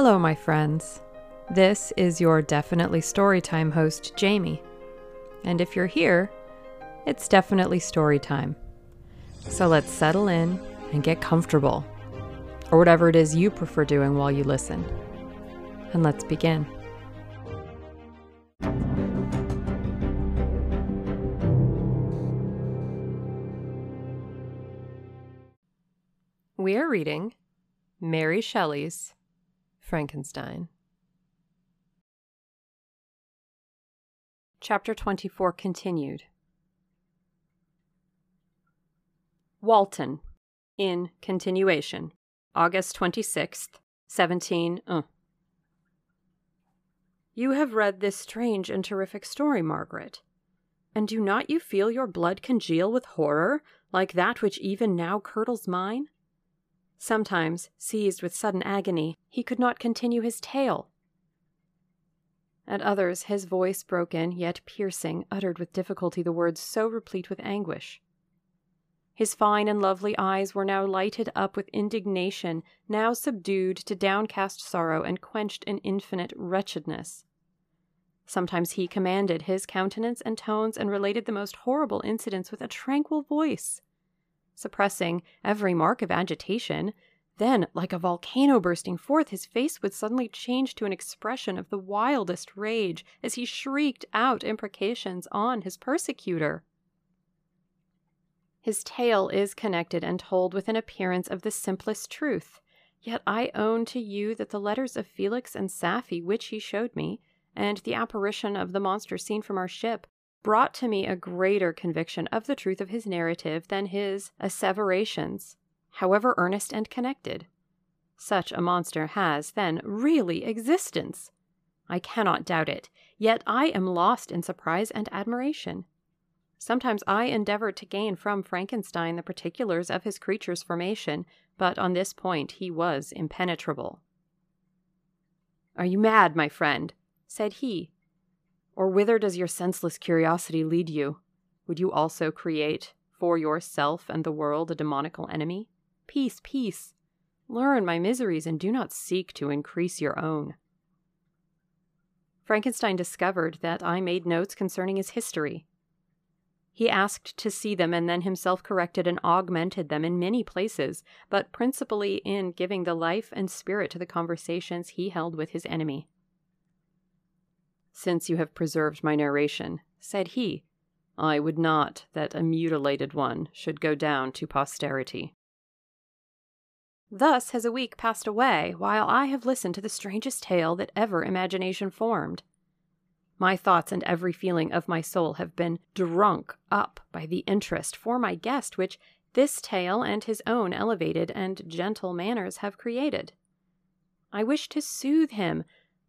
Hello, my friends. This is your Definitely Storytime host, Jamie. And if you're here, it's definitely storytime. So let's settle in and get comfortable, or whatever it is you prefer doing while you listen. And let's begin. We are reading Mary Shelley's Frankenstein. Chapter 24 continued. Walton, in continuation, August 26th, 17. Uh. You have read this strange and terrific story, Margaret. And do not you feel your blood congeal with horror, like that which even now curdles mine? Sometimes, seized with sudden agony, he could not continue his tale. At others, his voice, broken yet piercing, uttered with difficulty the words so replete with anguish. His fine and lovely eyes were now lighted up with indignation, now subdued to downcast sorrow and quenched in infinite wretchedness. Sometimes he commanded his countenance and tones and related the most horrible incidents with a tranquil voice suppressing every mark of agitation. Then, like a volcano bursting forth, his face would suddenly change to an expression of the wildest rage as he shrieked out imprecations on his persecutor. His tale is connected and told with an appearance of the simplest truth. Yet I own to you that the letters of Felix and Safie which he showed me, and the apparition of the monster seen from our ship, brought to me a greater conviction of the truth of his narrative than his asseverations, however earnest and connected. Such a monster has, then, really existence. I cannot doubt it, yet I am lost in surprise and admiration. Sometimes I endeavor to gain from Frankenstein the particulars of his creature's formation, but on this point he was impenetrable. Are you mad, my friend? said he, or whither does your senseless curiosity lead you? Would you also create for yourself and the world a demoniacal enemy? Peace, peace. Learn my miseries and do not seek to increase your own. Frankenstein discovered that I made notes concerning his history. He asked to see them and then himself corrected and augmented them in many places, but principally in giving the life and spirit to the conversations he held with his enemy since you have preserved my narration, said he, I would not that a mutilated one should go down to posterity. Thus has a week passed away, while I have listened to the strangest tale that ever imagination formed. My thoughts and every feeling of my soul have been drunk up by the interest for my guest which this tale and his own elevated and gentle manners have created. I wish to soothe him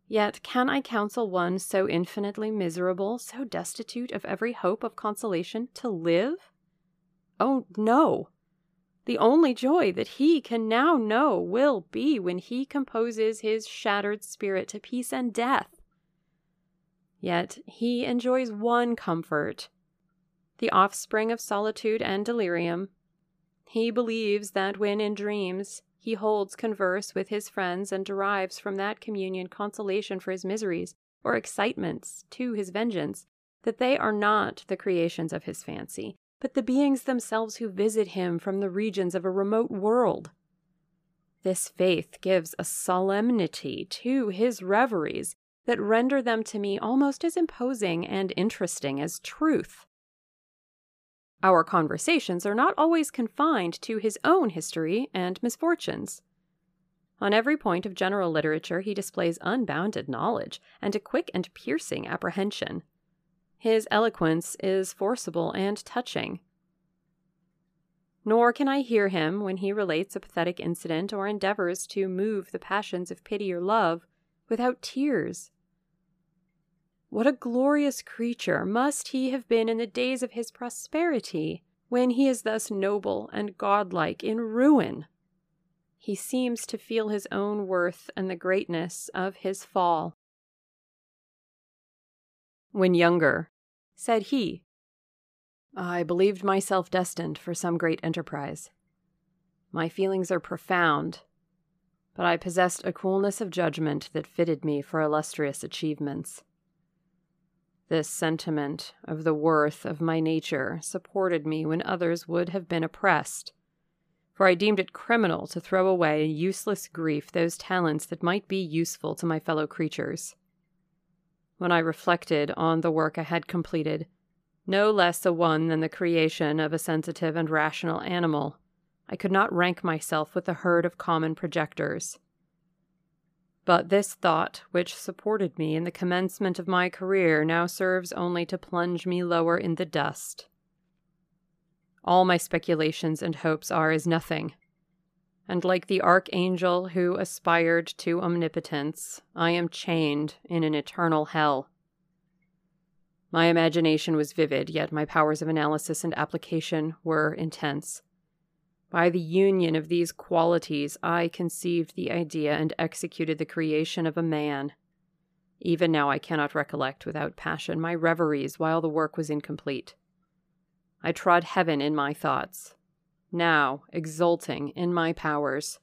Yet can I counsel one so infinitely miserable, so destitute of every hope of consolation, to live? Oh, no! The only joy that he can now know will be when he composes his shattered spirit to peace and death. Yet he enjoys one comfort the offspring of solitude and delirium. He believes that when in dreams he holds converse with his friends and derives from that communion consolation for his miseries or excitements to his vengeance, that they are not the creations of his fancy, but the beings themselves who visit him from the regions of a remote world. This faith gives a solemnity to his reveries that render them to me almost as imposing and interesting as truth. Our conversations are not always confined to his own history and misfortunes. On every point of general literature, he displays unbounded knowledge and a quick and piercing apprehension. His eloquence is forcible and touching. Nor can I hear him, when he relates a pathetic incident or endeavors to move the passions of pity or love, without tears what a glorious creature must he have been in the days of his prosperity, when he is thus noble and godlike in ruin! He seems to feel his own worth and the greatness of his fall. When younger, said he, I believed myself destined for some great enterprise. My feelings are profound, but I possessed a coolness of judgment that fitted me for illustrious achievements. This sentiment of the worth of my nature supported me when others would have been oppressed, for I deemed it criminal to throw away in useless grief those talents that might be useful to my fellow creatures. When I reflected on the work I had completed, no less a one than the creation of a sensitive and rational animal, I could not rank myself with the herd of common projectors. But this thought, which supported me in the commencement of my career, now serves only to plunge me lower in the dust. All my speculations and hopes are as nothing. And like the archangel who aspired to omnipotence, I am chained in an eternal hell. My imagination was vivid, yet my powers of analysis and application were intense. By the union of these qualities, I conceived the idea and executed the creation of a man. Even now, I cannot recollect without passion my reveries while the work was incomplete. I trod heaven in my thoughts, now exulting in my powers,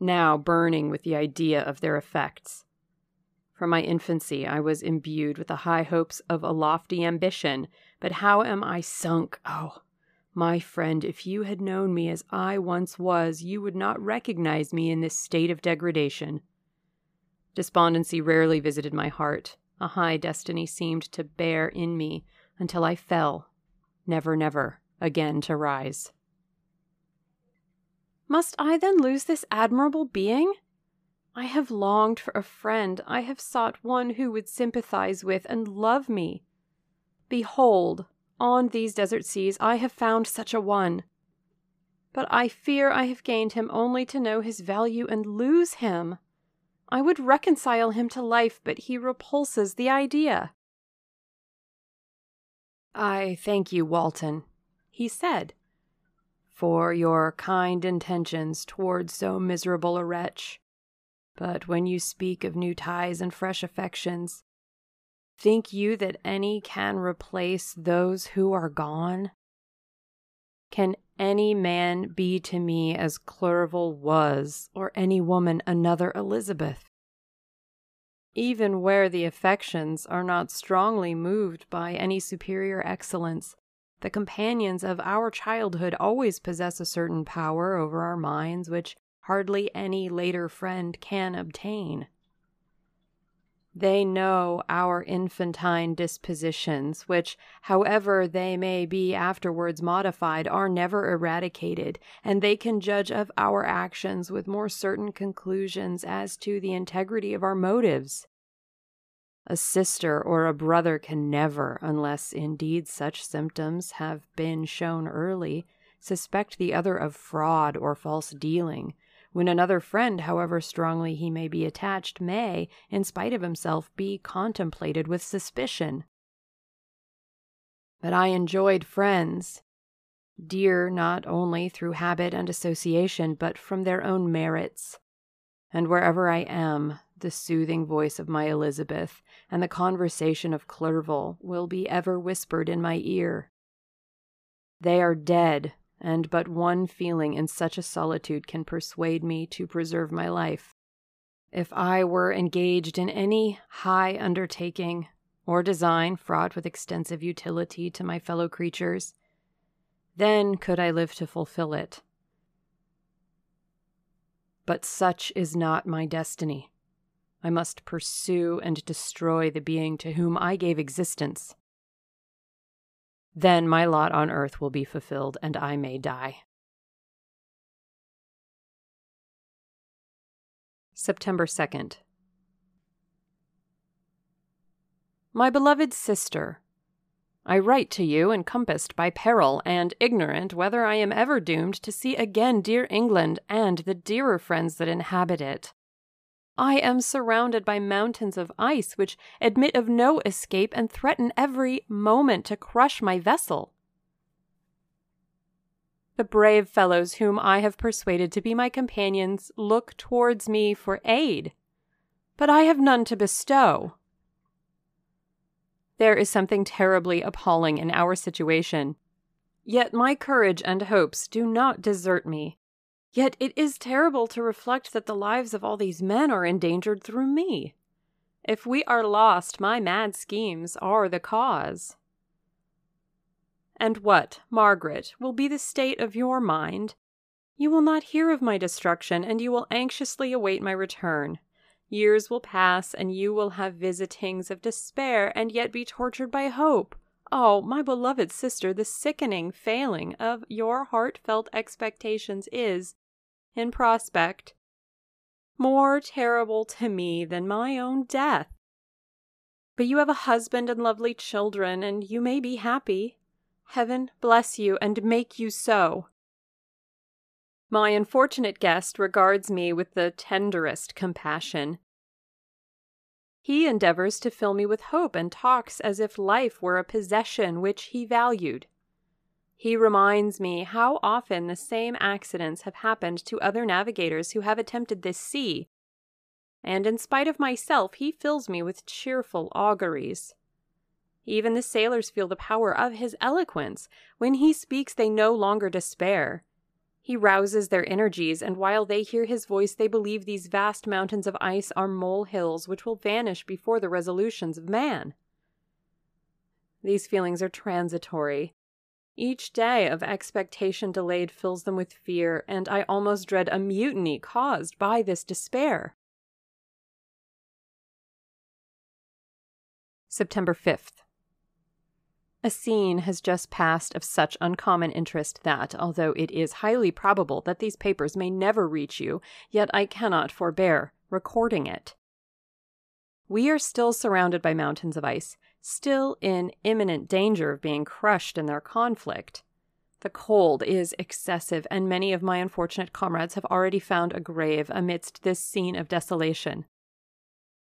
now burning with the idea of their effects. From my infancy, I was imbued with the high hopes of a lofty ambition, but how am I sunk? Oh, my friend, if you had known me as I once was, you would not recognize me in this state of degradation. Despondency rarely visited my heart. A high destiny seemed to bear in me until I fell, never, never again to rise. Must I then lose this admirable being? I have longed for a friend. I have sought one who would sympathize with and love me. Behold, on these desert seas I have found such a one. But I fear I have gained him only to know his value and lose him. I would reconcile him to life, but he repulses the idea. I thank you, Walton, he said, for your kind intentions towards so miserable a wretch. But when you speak of new ties and fresh affections, Think you that any can replace those who are gone? Can any man be to me as Clerval was, or any woman another Elizabeth? Even where the affections are not strongly moved by any superior excellence, the companions of our childhood always possess a certain power over our minds which hardly any later friend can obtain. They know our infantine dispositions, which, however they may be afterwards modified, are never eradicated, and they can judge of our actions with more certain conclusions as to the integrity of our motives. A sister or a brother can never, unless indeed such symptoms have been shown early, suspect the other of fraud or false dealing when another friend, however strongly he may be attached, may, in spite of himself, be contemplated with suspicion. But I enjoyed friends, dear not only through habit and association, but from their own merits. And wherever I am, the soothing voice of my Elizabeth and the conversation of Clerval will be ever whispered in my ear. They are dead and but one feeling in such a solitude can persuade me to preserve my life. If I were engaged in any high undertaking or design fraught with extensive utility to my fellow creatures, then could I live to fulfill it. But such is not my destiny. I must pursue and destroy the being to whom I gave existence then my lot on earth will be fulfilled and I may die. September 2nd. My beloved sister, I write to you encompassed by peril and ignorant whether I am ever doomed to see again dear England and the dearer friends that inhabit it. I am surrounded by mountains of ice which admit of no escape and threaten every moment to crush my vessel. The brave fellows whom I have persuaded to be my companions look towards me for aid, but I have none to bestow. There is something terribly appalling in our situation. Yet my courage and hopes do not desert me, Yet it is terrible to reflect that the lives of all these men are endangered through me. If we are lost, my mad schemes are the cause. And what, Margaret, will be the state of your mind? You will not hear of my destruction, and you will anxiously await my return. Years will pass, and you will have visitings of despair, and yet be tortured by hope. Oh, my beloved sister, the sickening failing of your heartfelt expectations is, in prospect, more terrible to me than my own death. But you have a husband and lovely children, and you may be happy. Heaven bless you and make you so. My unfortunate guest regards me with the tenderest compassion. He endeavors to fill me with hope and talks as if life were a possession which he valued. He reminds me how often the same accidents have happened to other navigators who have attempted this sea, and in spite of myself, he fills me with cheerful auguries. Even the sailors feel the power of his eloquence. When he speaks, they no longer despair. He rouses their energies, and while they hear his voice, they believe these vast mountains of ice are molehills which will vanish before the resolutions of man. These feelings are transitory. Each day of expectation delayed fills them with fear, and I almost dread a mutiny caused by this despair. September 5th. A scene has just passed of such uncommon interest that, although it is highly probable that these papers may never reach you, yet I cannot forbear recording it. We are still surrounded by mountains of ice, still in imminent danger of being crushed in their conflict. The cold is excessive, and many of my unfortunate comrades have already found a grave amidst this scene of desolation.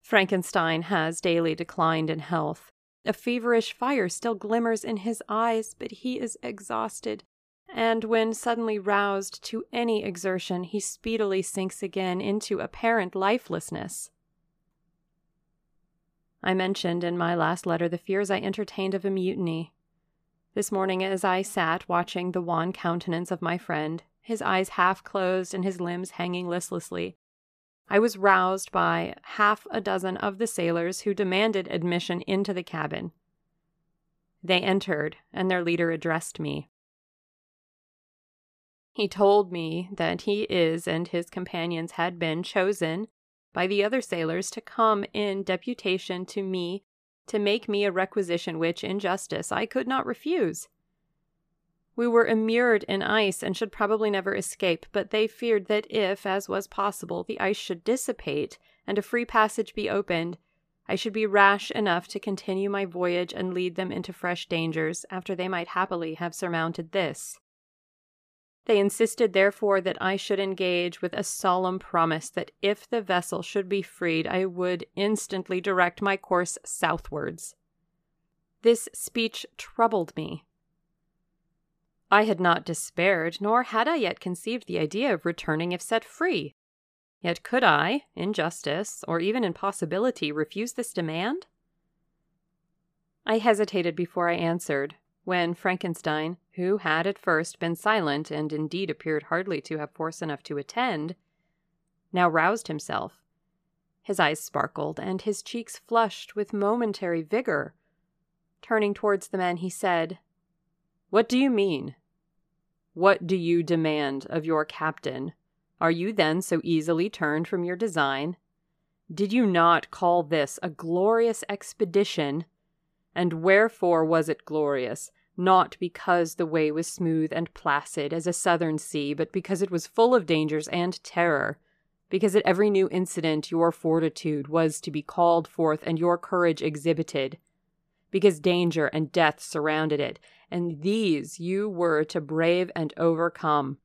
Frankenstein has daily declined in health. A feverish fire still glimmers in his eyes, but he is exhausted, and when suddenly roused to any exertion, he speedily sinks again into apparent lifelessness. I mentioned in my last letter the fears I entertained of a mutiny. This morning, as I sat watching the wan countenance of my friend, his eyes half closed and his limbs hanging listlessly, I was roused by half a dozen of the sailors who demanded admission into the cabin. They entered, and their leader addressed me. He told me that he is and his companions had been chosen by the other sailors to come in deputation to me to make me a requisition which, in justice, I could not refuse. We were immured in ice and should probably never escape, but they feared that if, as was possible, the ice should dissipate and a free passage be opened, I should be rash enough to continue my voyage and lead them into fresh dangers after they might happily have surmounted this. They insisted, therefore, that I should engage with a solemn promise that if the vessel should be freed, I would instantly direct my course southwards. This speech troubled me, I had not despaired, nor had I yet conceived the idea of returning if set free. Yet could I, in justice, or even in possibility, refuse this demand? I hesitated before I answered, when Frankenstein, who had at first been silent and indeed appeared hardly to have force enough to attend, now roused himself. His eyes sparkled, and his cheeks flushed with momentary vigor. Turning towards the men, he said, What do you mean? What do you demand of your captain? Are you then so easily turned from your design? Did you not call this a glorious expedition? And wherefore was it glorious? Not because the way was smooth and placid as a southern sea, but because it was full of dangers and terror. Because at every new incident your fortitude was to be called forth and your courage exhibited. Because danger and death surrounded it, and these you were to brave and overcome.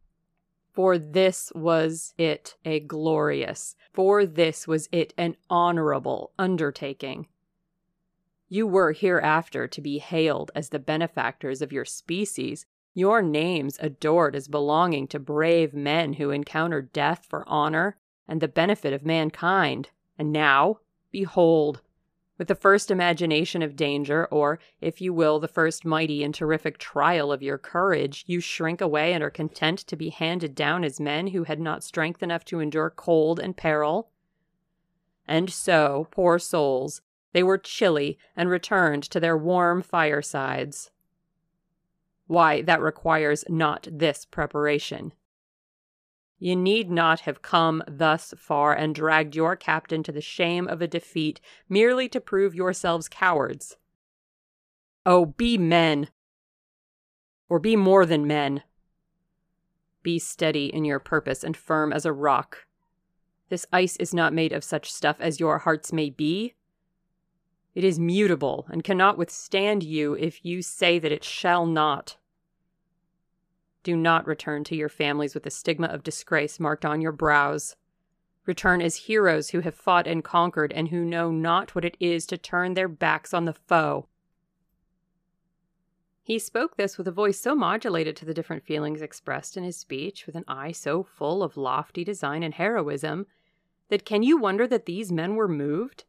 For this was it a glorious, for this was it an honorable undertaking. You were hereafter to be hailed as the benefactors of your species, your names adored as belonging to brave men who encountered death for honor and the benefit of mankind. And now, behold, With the first imagination of danger, or, if you will, the first mighty and terrific trial of your courage, you shrink away and are content to be handed down as men who had not strength enough to endure cold and peril. And so, poor souls, they were chilly and returned to their warm firesides. Why, that requires not this preparation. Ye need not have come thus far and dragged your captain to the shame of a defeat merely to prove yourselves cowards. Oh, be men! Or be more than men. Be steady in your purpose and firm as a rock. This ice is not made of such stuff as your hearts may be. It is mutable and cannot withstand you if you say that it shall not. Do not return to your families with the stigma of disgrace marked on your brows. Return as heroes who have fought and conquered and who know not what it is to turn their backs on the foe. He spoke this with a voice so modulated to the different feelings expressed in his speech, with an eye so full of lofty design and heroism, that can you wonder that these men were moved?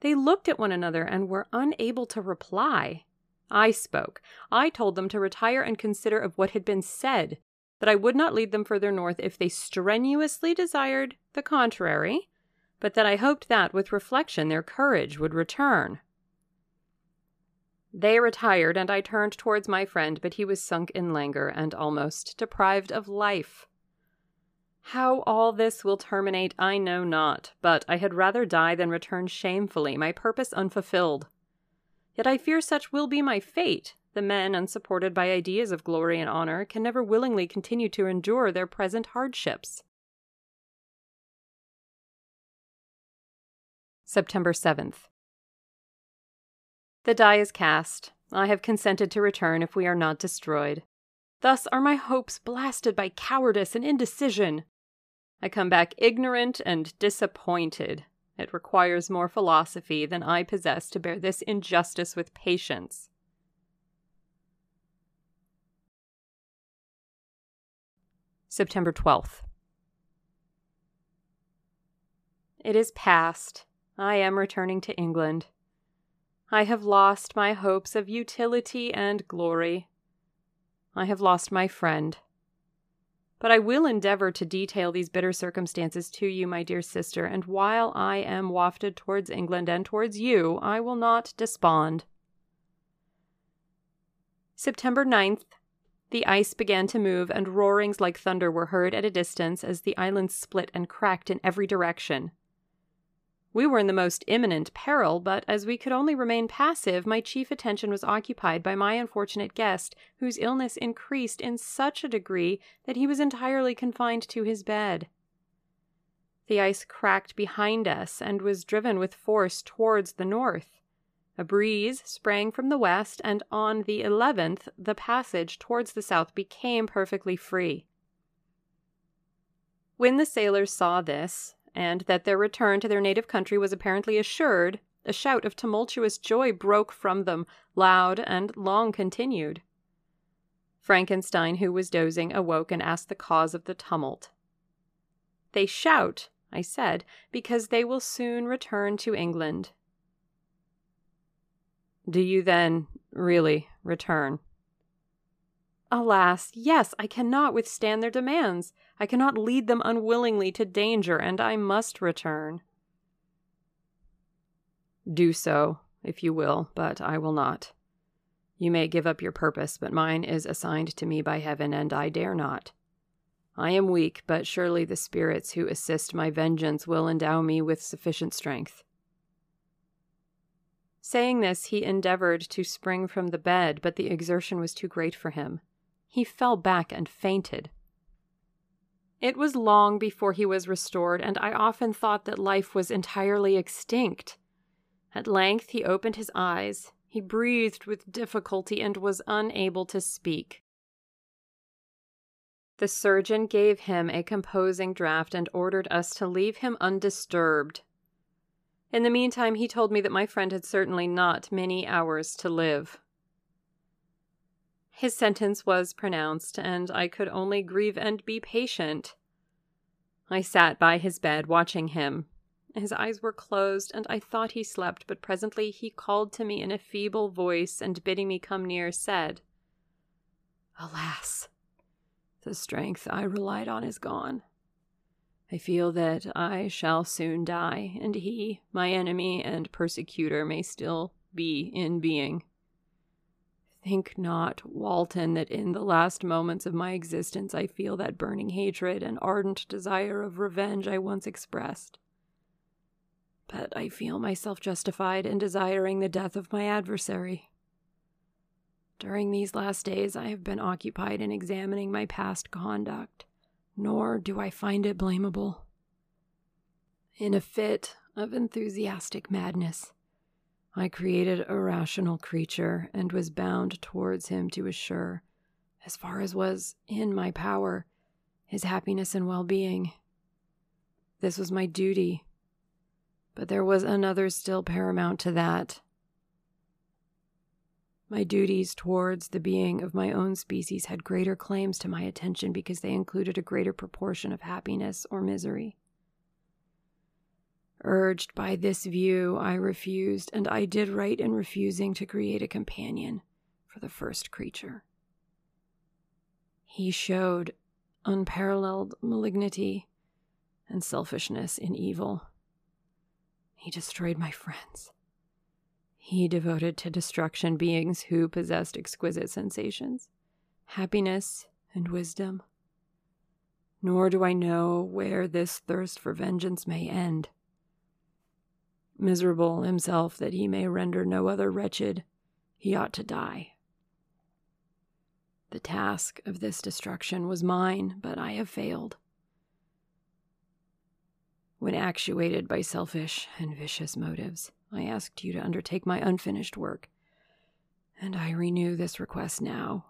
They looked at one another and were unable to reply. I spoke. I told them to retire and consider of what had been said, that I would not lead them further north if they strenuously desired the contrary, but that I hoped that, with reflection, their courage would return. They retired, and I turned towards my friend, but he was sunk in languor and almost deprived of life. How all this will terminate, I know not, but I had rather die than return shamefully, my purpose unfulfilled. Yet I fear such will be my fate. The men, unsupported by ideas of glory and honor, can never willingly continue to endure their present hardships. September 7th. The die is cast. I have consented to return if we are not destroyed. Thus are my hopes blasted by cowardice and indecision. I come back ignorant and disappointed. It requires more philosophy than I possess to bear this injustice with patience. September 12th. It is past. I am returning to England. I have lost my hopes of utility and glory. I have lost my friend. But I will endeavor to detail these bitter circumstances to you, my dear sister, and while I am wafted towards England and towards you, I will not despond. September 9th. The ice began to move, and roarings like thunder were heard at a distance as the island split and cracked in every direction. We were in the most imminent peril, but as we could only remain passive, my chief attention was occupied by my unfortunate guest, whose illness increased in such a degree that he was entirely confined to his bed. The ice cracked behind us and was driven with force towards the north. A breeze sprang from the west, and on the 11th the passage towards the south became perfectly free. When the sailors saw this, and that their return to their native country was apparently assured, a shout of tumultuous joy broke from them, loud and long continued. Frankenstein, who was dozing, awoke and asked the cause of the tumult. They shout, I said, because they will soon return to England. Do you then really return? Alas, yes, I cannot withstand their demands. I cannot lead them unwillingly to danger, and I must return. Do so, if you will, but I will not. You may give up your purpose, but mine is assigned to me by heaven, and I dare not. I am weak, but surely the spirits who assist my vengeance will endow me with sufficient strength. Saying this, he endeavored to spring from the bed, but the exertion was too great for him. He fell back and fainted. It was long before he was restored, and I often thought that life was entirely extinct. At length he opened his eyes. He breathed with difficulty and was unable to speak. The surgeon gave him a composing draught and ordered us to leave him undisturbed. In the meantime, he told me that my friend had certainly not many hours to live. His sentence was pronounced, and I could only grieve and be patient. I sat by his bed watching him. His eyes were closed, and I thought he slept, but presently he called to me in a feeble voice, and bidding me come near, said, Alas, the strength I relied on is gone. I feel that I shall soon die, and he, my enemy and persecutor, may still be in being. Think not, Walton, that in the last moments of my existence I feel that burning hatred and ardent desire of revenge I once expressed. But I feel myself justified in desiring the death of my adversary. During these last days, I have been occupied in examining my past conduct, nor do I find it blamable. In a fit of enthusiastic madness, I created a rational creature and was bound towards him to assure, as far as was in my power, his happiness and well being. This was my duty. But there was another still paramount to that. My duties towards the being of my own species had greater claims to my attention because they included a greater proportion of happiness or misery. Urged by this view, I refused, and I did right in refusing to create a companion for the first creature. He showed unparalleled malignity and selfishness in evil. He destroyed my friends. He devoted to destruction beings who possessed exquisite sensations, happiness, and wisdom. Nor do I know where this thirst for vengeance may end miserable himself that he may render no other wretched, he ought to die. The task of this destruction was mine, but I have failed. When actuated by selfish and vicious motives, I asked you to undertake my unfinished work, and I renew this request now,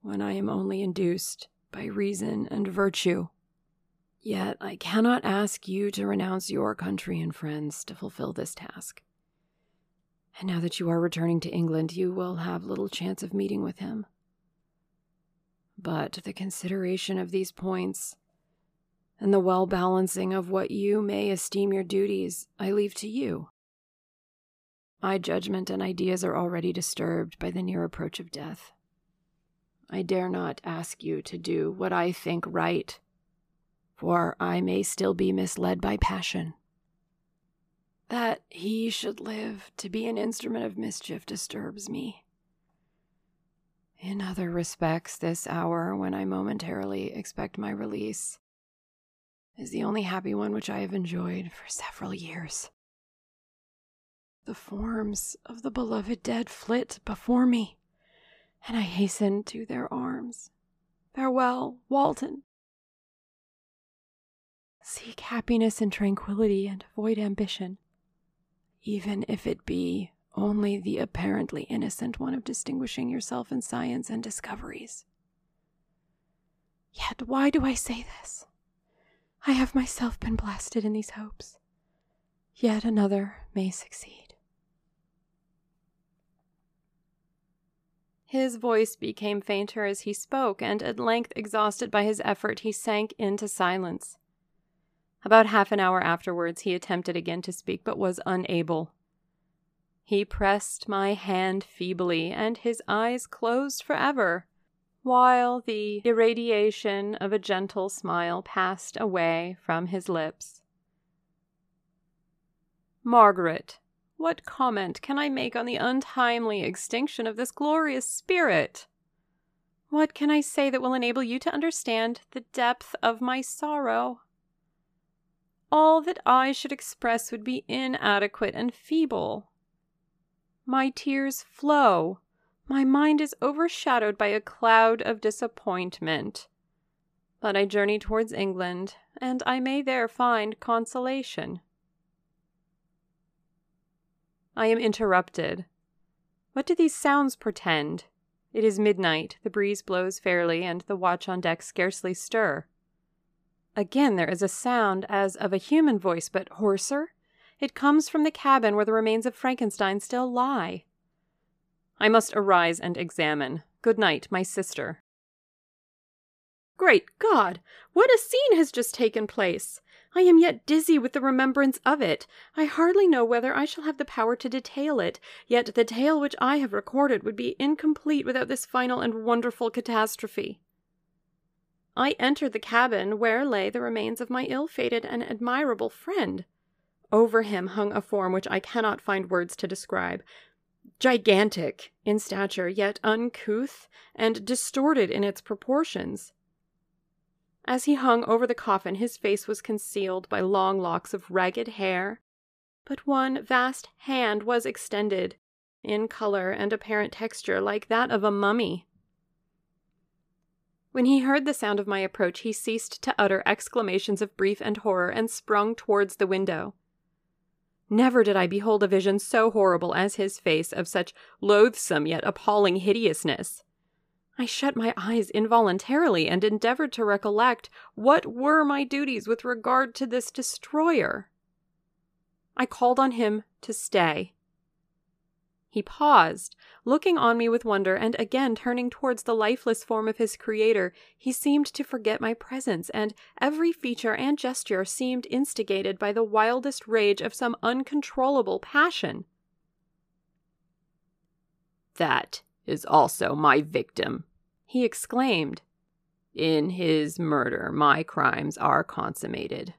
when I am only induced by reason and virtue Yet I cannot ask you to renounce your country and friends to fulfill this task. And now that you are returning to England, you will have little chance of meeting with him. But the consideration of these points and the well balancing of what you may esteem your duties, I leave to you. My judgment and ideas are already disturbed by the near approach of death. I dare not ask you to do what I think right for I may still be misled by passion. That he should live to be an instrument of mischief disturbs me. In other respects, this hour, when I momentarily expect my release, is the only happy one which I have enjoyed for several years. The forms of the beloved dead flit before me, and I hasten to their arms. Farewell, Walton. Seek happiness and tranquility and avoid ambition, even if it be only the apparently innocent one of distinguishing yourself in science and discoveries. Yet why do I say this? I have myself been blasted in these hopes. Yet another may succeed. His voice became fainter as he spoke, and at length, exhausted by his effort, he sank into silence. About half an hour afterwards, he attempted again to speak, but was unable. He pressed my hand feebly, and his eyes closed forever, while the irradiation of a gentle smile passed away from his lips. Margaret, what comment can I make on the untimely extinction of this glorious spirit? What can I say that will enable you to understand the depth of my sorrow? All that I should express would be inadequate and feeble. My tears flow. My mind is overshadowed by a cloud of disappointment. But I journey towards England, and I may there find consolation. I am interrupted. What do these sounds portend? It is midnight, the breeze blows fairly, and the watch on deck scarcely stir. Again, there is a sound as of a human voice, but hoarser. It comes from the cabin where the remains of Frankenstein still lie. I must arise and examine. Good night, my sister. Great God! What a scene has just taken place! I am yet dizzy with the remembrance of it. I hardly know whether I shall have the power to detail it, yet the tale which I have recorded would be incomplete without this final and wonderful catastrophe. I entered the cabin where lay the remains of my ill fated and admirable friend. Over him hung a form which I cannot find words to describe. Gigantic in stature, yet uncouth and distorted in its proportions. As he hung over the coffin, his face was concealed by long locks of ragged hair, but one vast hand was extended, in color and apparent texture like that of a mummy. When he heard the sound of my approach, he ceased to utter exclamations of grief and horror and sprung towards the window. Never did I behold a vision so horrible as his face of such loathsome yet appalling hideousness. I shut my eyes involuntarily and endeavored to recollect what were my duties with regard to this destroyer. I called on him to stay. He paused, looking on me with wonder, and again turning towards the lifeless form of his creator, he seemed to forget my presence, and every feature and gesture seemed instigated by the wildest rage of some uncontrollable passion. That is also my victim, he exclaimed. In his murder, my crimes are consummated.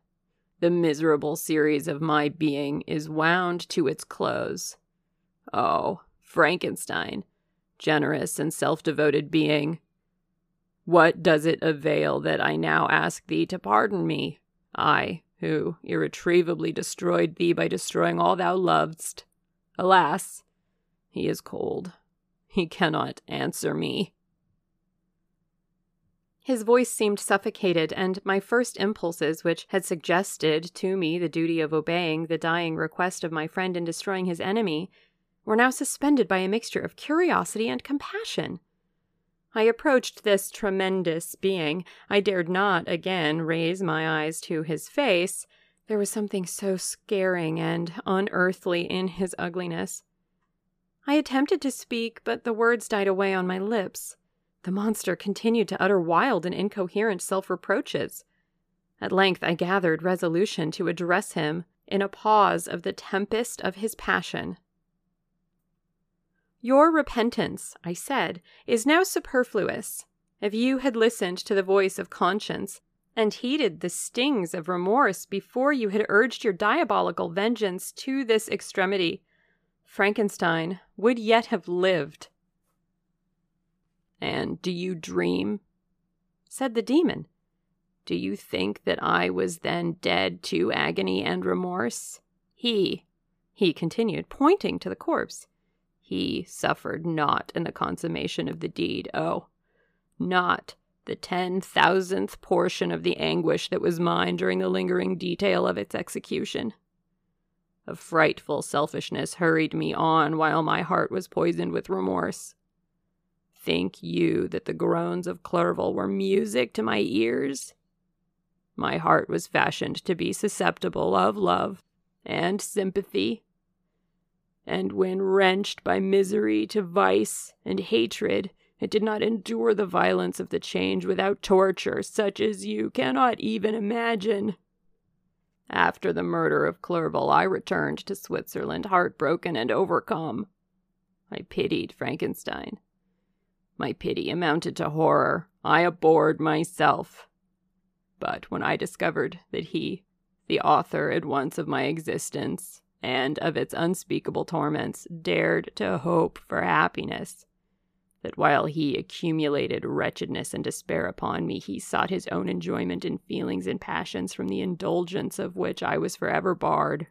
The miserable series of my being is wound to its close. Oh, Frankenstein, generous and self devoted being. What does it avail that I now ask thee to pardon me? I, who irretrievably destroyed thee by destroying all thou lovedst. Alas, he is cold. He cannot answer me. His voice seemed suffocated, and my first impulses, which had suggested to me the duty of obeying the dying request of my friend in destroying his enemy, were now suspended by a mixture of curiosity and compassion. I approached this tremendous being. I dared not again raise my eyes to his face. There was something so scaring and unearthly in his ugliness. I attempted to speak, but the words died away on my lips. The monster continued to utter wild and incoherent self reproaches. At length I gathered resolution to address him in a pause of the tempest of his passion. Your repentance, I said, is now superfluous. If you had listened to the voice of conscience, and heeded the stings of remorse before you had urged your diabolical vengeance to this extremity, Frankenstein would yet have lived. And do you dream? said the demon. Do you think that I was then dead to agony and remorse? He, he continued, pointing to the corpse, he suffered not in the consummation of the deed. Oh, not the ten thousandth portion of the anguish that was mine during the lingering detail of its execution. A frightful selfishness hurried me on while my heart was poisoned with remorse. Think you that the groans of Clerval were music to my ears? My heart was fashioned to be susceptible of love and sympathy and when wrenched by misery to vice and hatred, it did not endure the violence of the change without torture such as you cannot even imagine. After the murder of Clerval, I returned to Switzerland heartbroken and overcome. I pitied Frankenstein. My pity amounted to horror. I abhorred myself. But when I discovered that he, the author at once of my existence, and of its unspeakable torments, dared to hope for happiness. That while he accumulated wretchedness and despair upon me, he sought his own enjoyment in feelings and passions from the indulgence of which I was forever barred.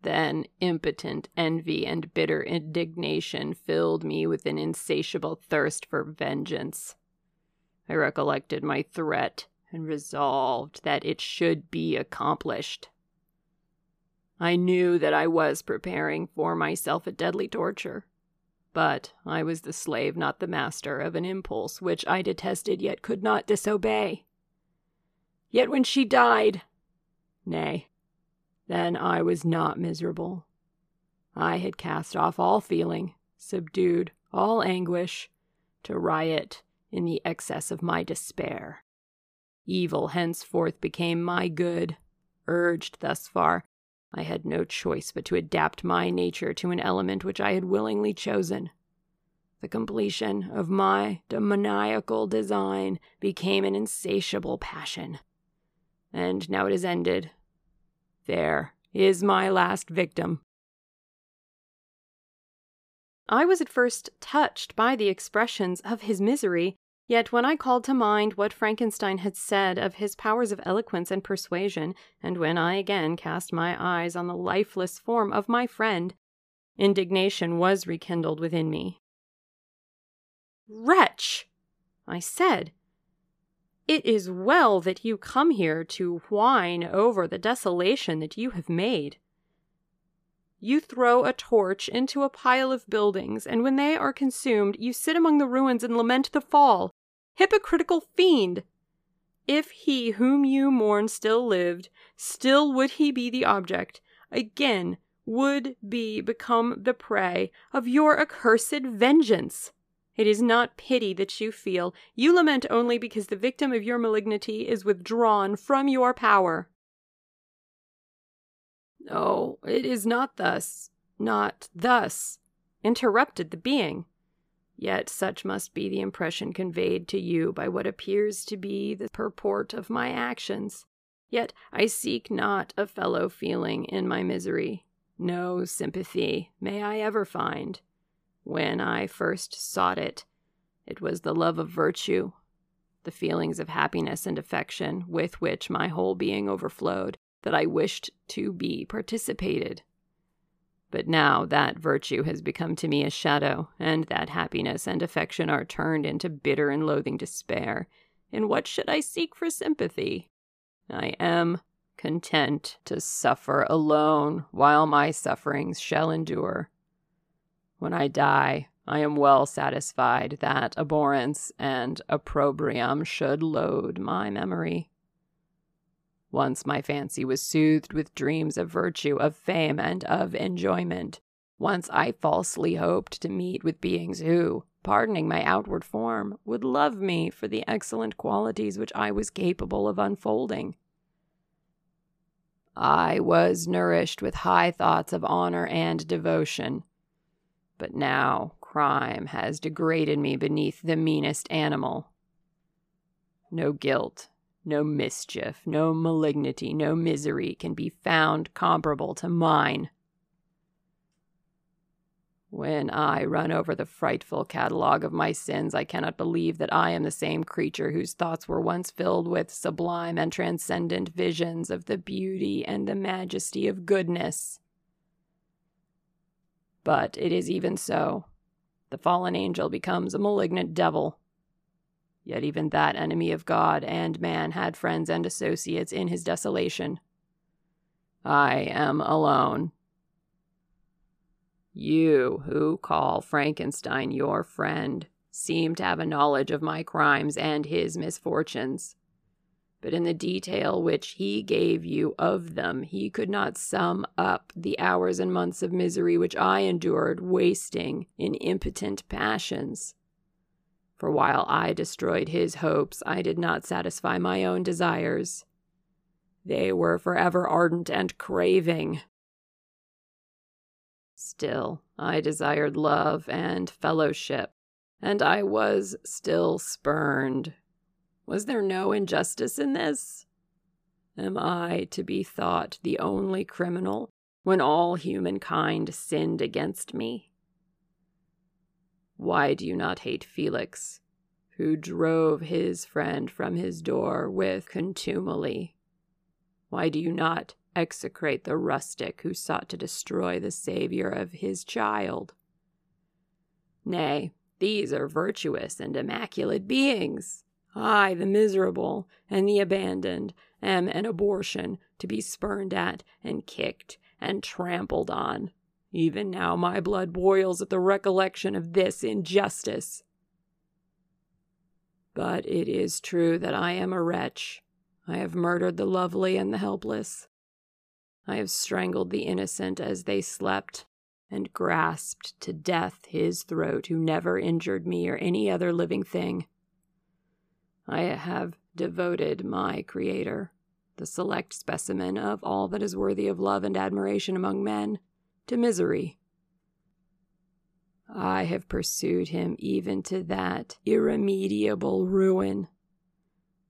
Then impotent envy and bitter indignation filled me with an insatiable thirst for vengeance. I recollected my threat and resolved that it should be accomplished. I knew that I was preparing for myself a deadly torture. But I was the slave, not the master, of an impulse which I detested yet could not disobey. Yet when she died, nay, then I was not miserable. I had cast off all feeling, subdued all anguish, to riot in the excess of my despair. Evil henceforth became my good, urged thus far, I had no choice but to adapt my nature to an element which I had willingly chosen. The completion of my demoniacal design became an insatiable passion. And now it is ended. There is my last victim. I was at first touched by the expressions of his misery, yet when I called to mind what Frankenstein had said of his powers of eloquence and persuasion, and when I again cast my eyes on the lifeless form of my friend, indignation was rekindled within me. Wretch! I said. It is well that you come here to whine over the desolation that you have made. You throw a torch into a pile of buildings, and when they are consumed, you sit among the ruins and lament the fall. Hypocritical fiend! If he whom you mourn still lived, still would he be the object, again would be become the prey of your accursed vengeance. It is not pity that you feel. You lament only because the victim of your malignity is withdrawn from your power. No, it is not thus, not thus, interrupted the being. Yet such must be the impression conveyed to you by what appears to be the purport of my actions. Yet I seek not a fellow feeling in my misery. No sympathy may I ever find. When I first sought it, it was the love of virtue, the feelings of happiness and affection with which my whole being overflowed, that I wished to be participated. But now that virtue has become to me a shadow, and that happiness and affection are turned into bitter and loathing despair. In what should I seek for sympathy? I am content to suffer alone while my sufferings shall endure. When I die, I am well satisfied that abhorrence and opprobrium should load my memory. Once my fancy was soothed with dreams of virtue, of fame, and of enjoyment. Once I falsely hoped to meet with beings who, pardoning my outward form, would love me for the excellent qualities which I was capable of unfolding. I was nourished with high thoughts of honor and devotion. But now crime has degraded me beneath the meanest animal. No guilt, no mischief, no malignity, no misery can be found comparable to mine. When I run over the frightful catalogue of my sins, I cannot believe that I am the same creature whose thoughts were once filled with sublime and transcendent visions of the beauty and the majesty of goodness. But it is even so. The fallen angel becomes a malignant devil Yet even that enemy of God and man had friends and associates in his desolation. I am alone. You, who call Frankenstein your friend, seem to have a knowledge of my crimes and his misfortunes. But in the detail which he gave you of them, he could not sum up the hours and months of misery which I endured, wasting in impotent passions. For while I destroyed his hopes, I did not satisfy my own desires. They were forever ardent and craving. Still, I desired love and fellowship, and I was still spurned. Was there no injustice in this? Am I to be thought the only criminal when all humankind sinned against me? Why do you not hate Felix, who drove his friend from his door with contumely? Why do you not execrate the rustic who sought to destroy the Savior of his child? Nay, these are virtuous and immaculate beings. I, the miserable and the abandoned, am an abortion to be spurned at and kicked and trampled on. Even now my blood boils at the recollection of this injustice. But it is true that I am a wretch. I have murdered the lovely and the helpless. I have strangled the innocent as they slept, and grasped to death his throat who never injured me or any other living thing. I have devoted my Creator, the select specimen of all that is worthy of love and admiration among men, to misery. I have pursued him even to that irremediable ruin.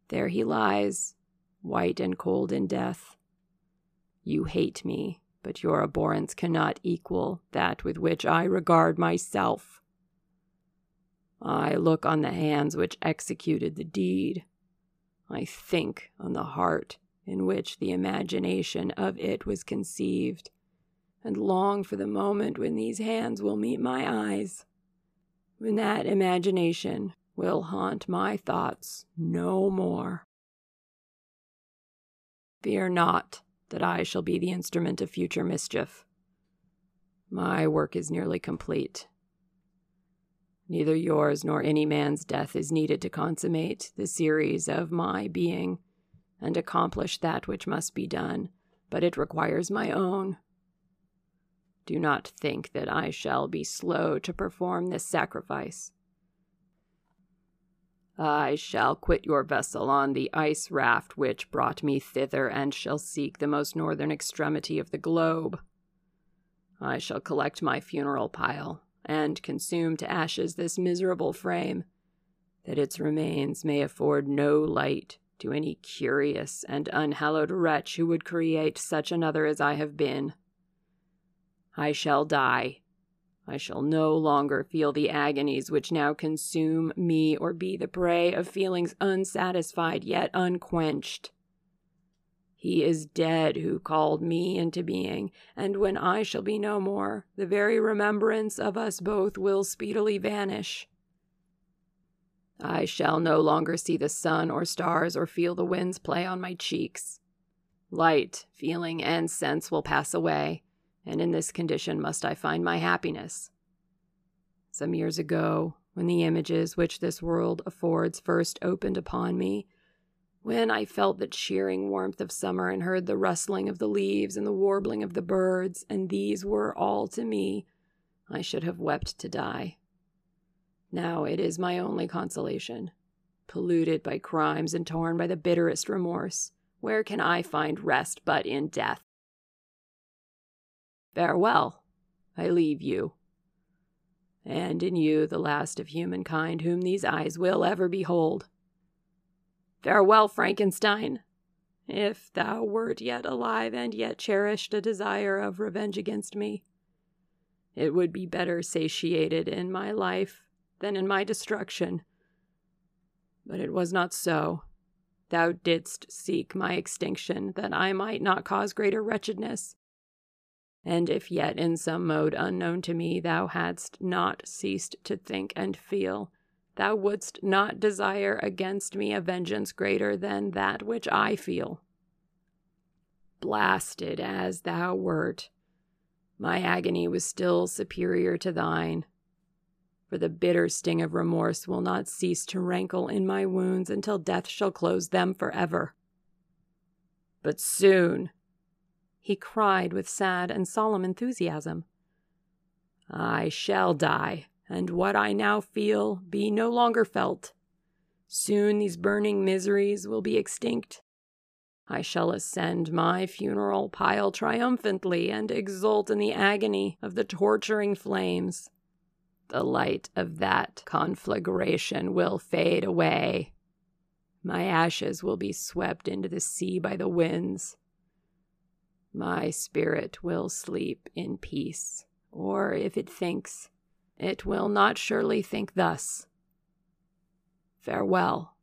There he lies, white and cold in death. You hate me, but your abhorrence cannot equal that with which I regard myself. I look on the hands which executed the deed. I think on the heart in which the imagination of it was conceived and long for the moment when these hands will meet my eyes, when that imagination will haunt my thoughts no more. Fear not that I shall be the instrument of future mischief. My work is nearly complete. Neither yours nor any man's death is needed to consummate the series of my being and accomplish that which must be done, but it requires my own. Do not think that I shall be slow to perform this sacrifice. I shall quit your vessel on the ice raft which brought me thither, and shall seek the most northern extremity of the globe. I shall collect my funeral pile, and consume to ashes this miserable frame, that its remains may afford no light to any curious and unhallowed wretch who would create such another as I have been. I shall die. I shall no longer feel the agonies which now consume me or be the prey of feelings unsatisfied yet unquenched. He is dead who called me into being, and when I shall be no more, the very remembrance of us both will speedily vanish. I shall no longer see the sun or stars or feel the winds play on my cheeks. Light, feeling, and sense will pass away, and in this condition must I find my happiness. Some years ago, when the images which this world affords first opened upon me, when I felt the cheering warmth of summer and heard the rustling of the leaves and the warbling of the birds, and these were all to me, I should have wept to die. Now it is my only consolation. Polluted by crimes and torn by the bitterest remorse, where can I find rest but in death? Farewell, I leave you. And in you, the last of humankind whom these eyes will ever behold. Farewell, Frankenstein! If thou wert yet alive and yet cherished a desire of revenge against me, it would be better satiated in my life than in my destruction. But it was not so. Thou didst seek my extinction, that I might not cause greater wretchedness. And if yet in some mode unknown to me thou hadst not ceased to think and feel, thou wouldst not desire against me a vengeance greater than that which I feel. Blasted as thou wert, my agony was still superior to thine, for the bitter sting of remorse will not cease to rankle in my wounds until death shall close them forever. But soon, he cried with sad and solemn enthusiasm. I shall die, and what I now feel be no longer felt. Soon these burning miseries will be extinct. I shall ascend my funeral pile triumphantly and exult in the agony of the torturing flames. The light of that conflagration will fade away. My ashes will be swept into the sea by the winds. My spirit will sleep in peace, or if it thinks, it will not surely think thus. Farewell.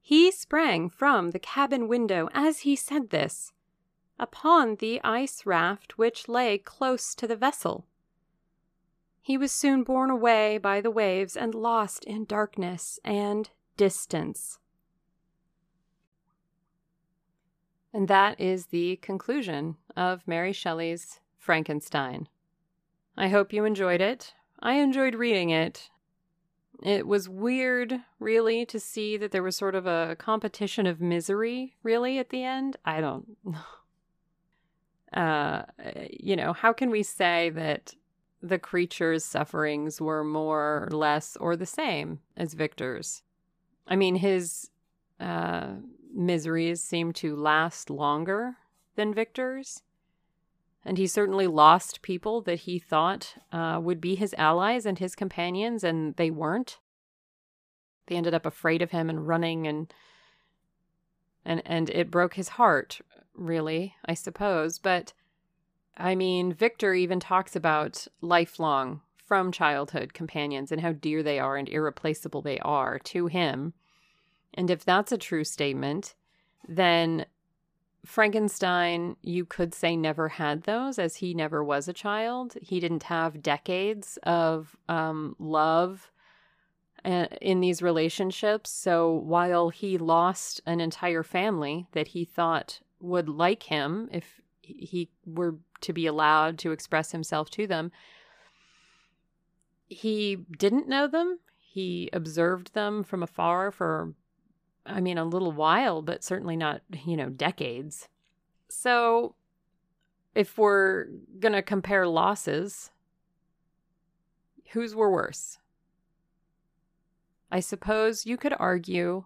He sprang from the cabin window as he said this, upon the ice raft which lay close to the vessel. He was soon borne away by the waves and lost in darkness and distance. And that is the conclusion of Mary Shelley's Frankenstein. I hope you enjoyed it. I enjoyed reading it. It was weird, really, to see that there was sort of a competition of misery, really, at the end. I don't know. Uh, you know, how can we say that the creature's sufferings were more or less or the same as Victor's? I mean, his uh, miseries seem to last longer than Victor's. And he certainly lost people that he thought uh, would be his allies and his companions, and they weren't. They ended up afraid of him and running, and and and it broke his heart, really, I suppose. But I mean, Victor even talks about lifelong from childhood companions and how dear they are and irreplaceable they are to him. And if that's a true statement, then Frankenstein, you could say, never had those as he never was a child. He didn't have decades of um, love uh, in these relationships. So while he lost an entire family that he thought would like him if he were to be allowed to express himself to them, he didn't know them. He observed them from afar for, I mean, a little while, but certainly not, you know, decades. So if we're going to compare losses, whose were worse? I suppose you could argue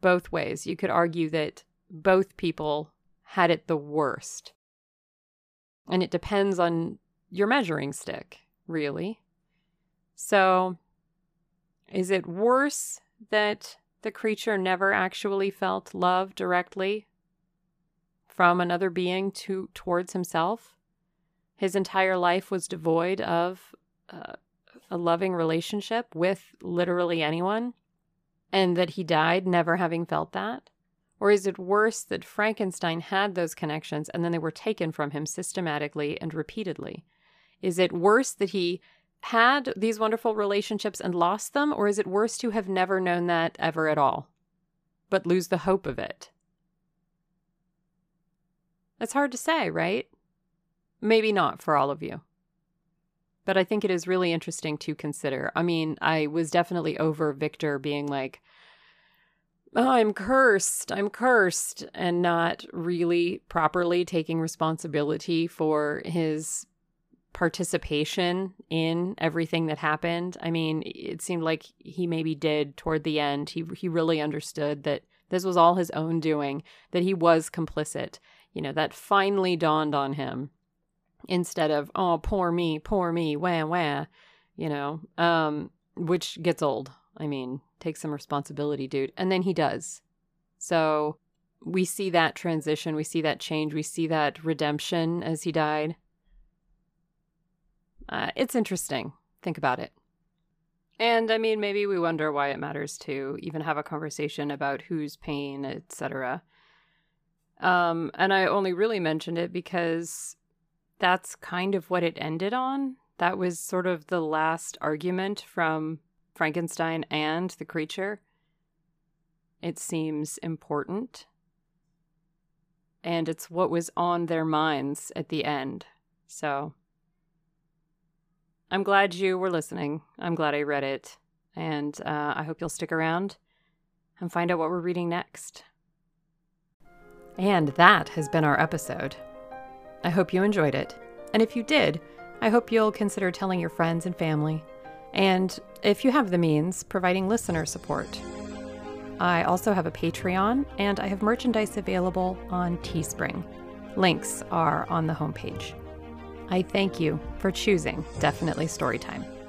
both ways. You could argue that both people had it the worst. And it depends on your measuring stick, really. So, is it worse that the creature never actually felt love directly from another being to towards himself? His entire life was devoid of uh, a loving relationship with literally anyone, and that he died never having felt that? Or is it worse that Frankenstein had those connections and then they were taken from him systematically and repeatedly? Is it worse that he had these wonderful relationships and lost them, or is it worse to have never known that ever at all, but lose the hope of it? It's hard to say, right? Maybe not for all of you. But I think it is really interesting to consider. I mean, I was definitely over Victor being like, oh, I'm cursed, I'm cursed, and not really properly taking responsibility for his participation in everything that happened. I mean, it seemed like he maybe did toward the end. He he really understood that this was all his own doing, that he was complicit. You know, that finally dawned on him instead of, oh, poor me, poor me, wah wah, you know, um, which gets old. I mean, take some responsibility, dude. And then he does. So we see that transition, we see that change, we see that redemption as he died. Uh, it's interesting. Think about it. And I mean, maybe we wonder why it matters to even have a conversation about whose pain, etc. Um, and I only really mentioned it because that's kind of what it ended on. That was sort of the last argument from Frankenstein and the creature. It seems important. And it's what was on their minds at the end. So I'm glad you were listening. I'm glad I read it. And uh, I hope you'll stick around and find out what we're reading next. And that has been our episode. I hope you enjoyed it. And if you did, I hope you'll consider telling your friends and family. And if you have the means, providing listener support. I also have a Patreon and I have merchandise available on Teespring. Links are on the homepage. I thank you for choosing Definitely Storytime.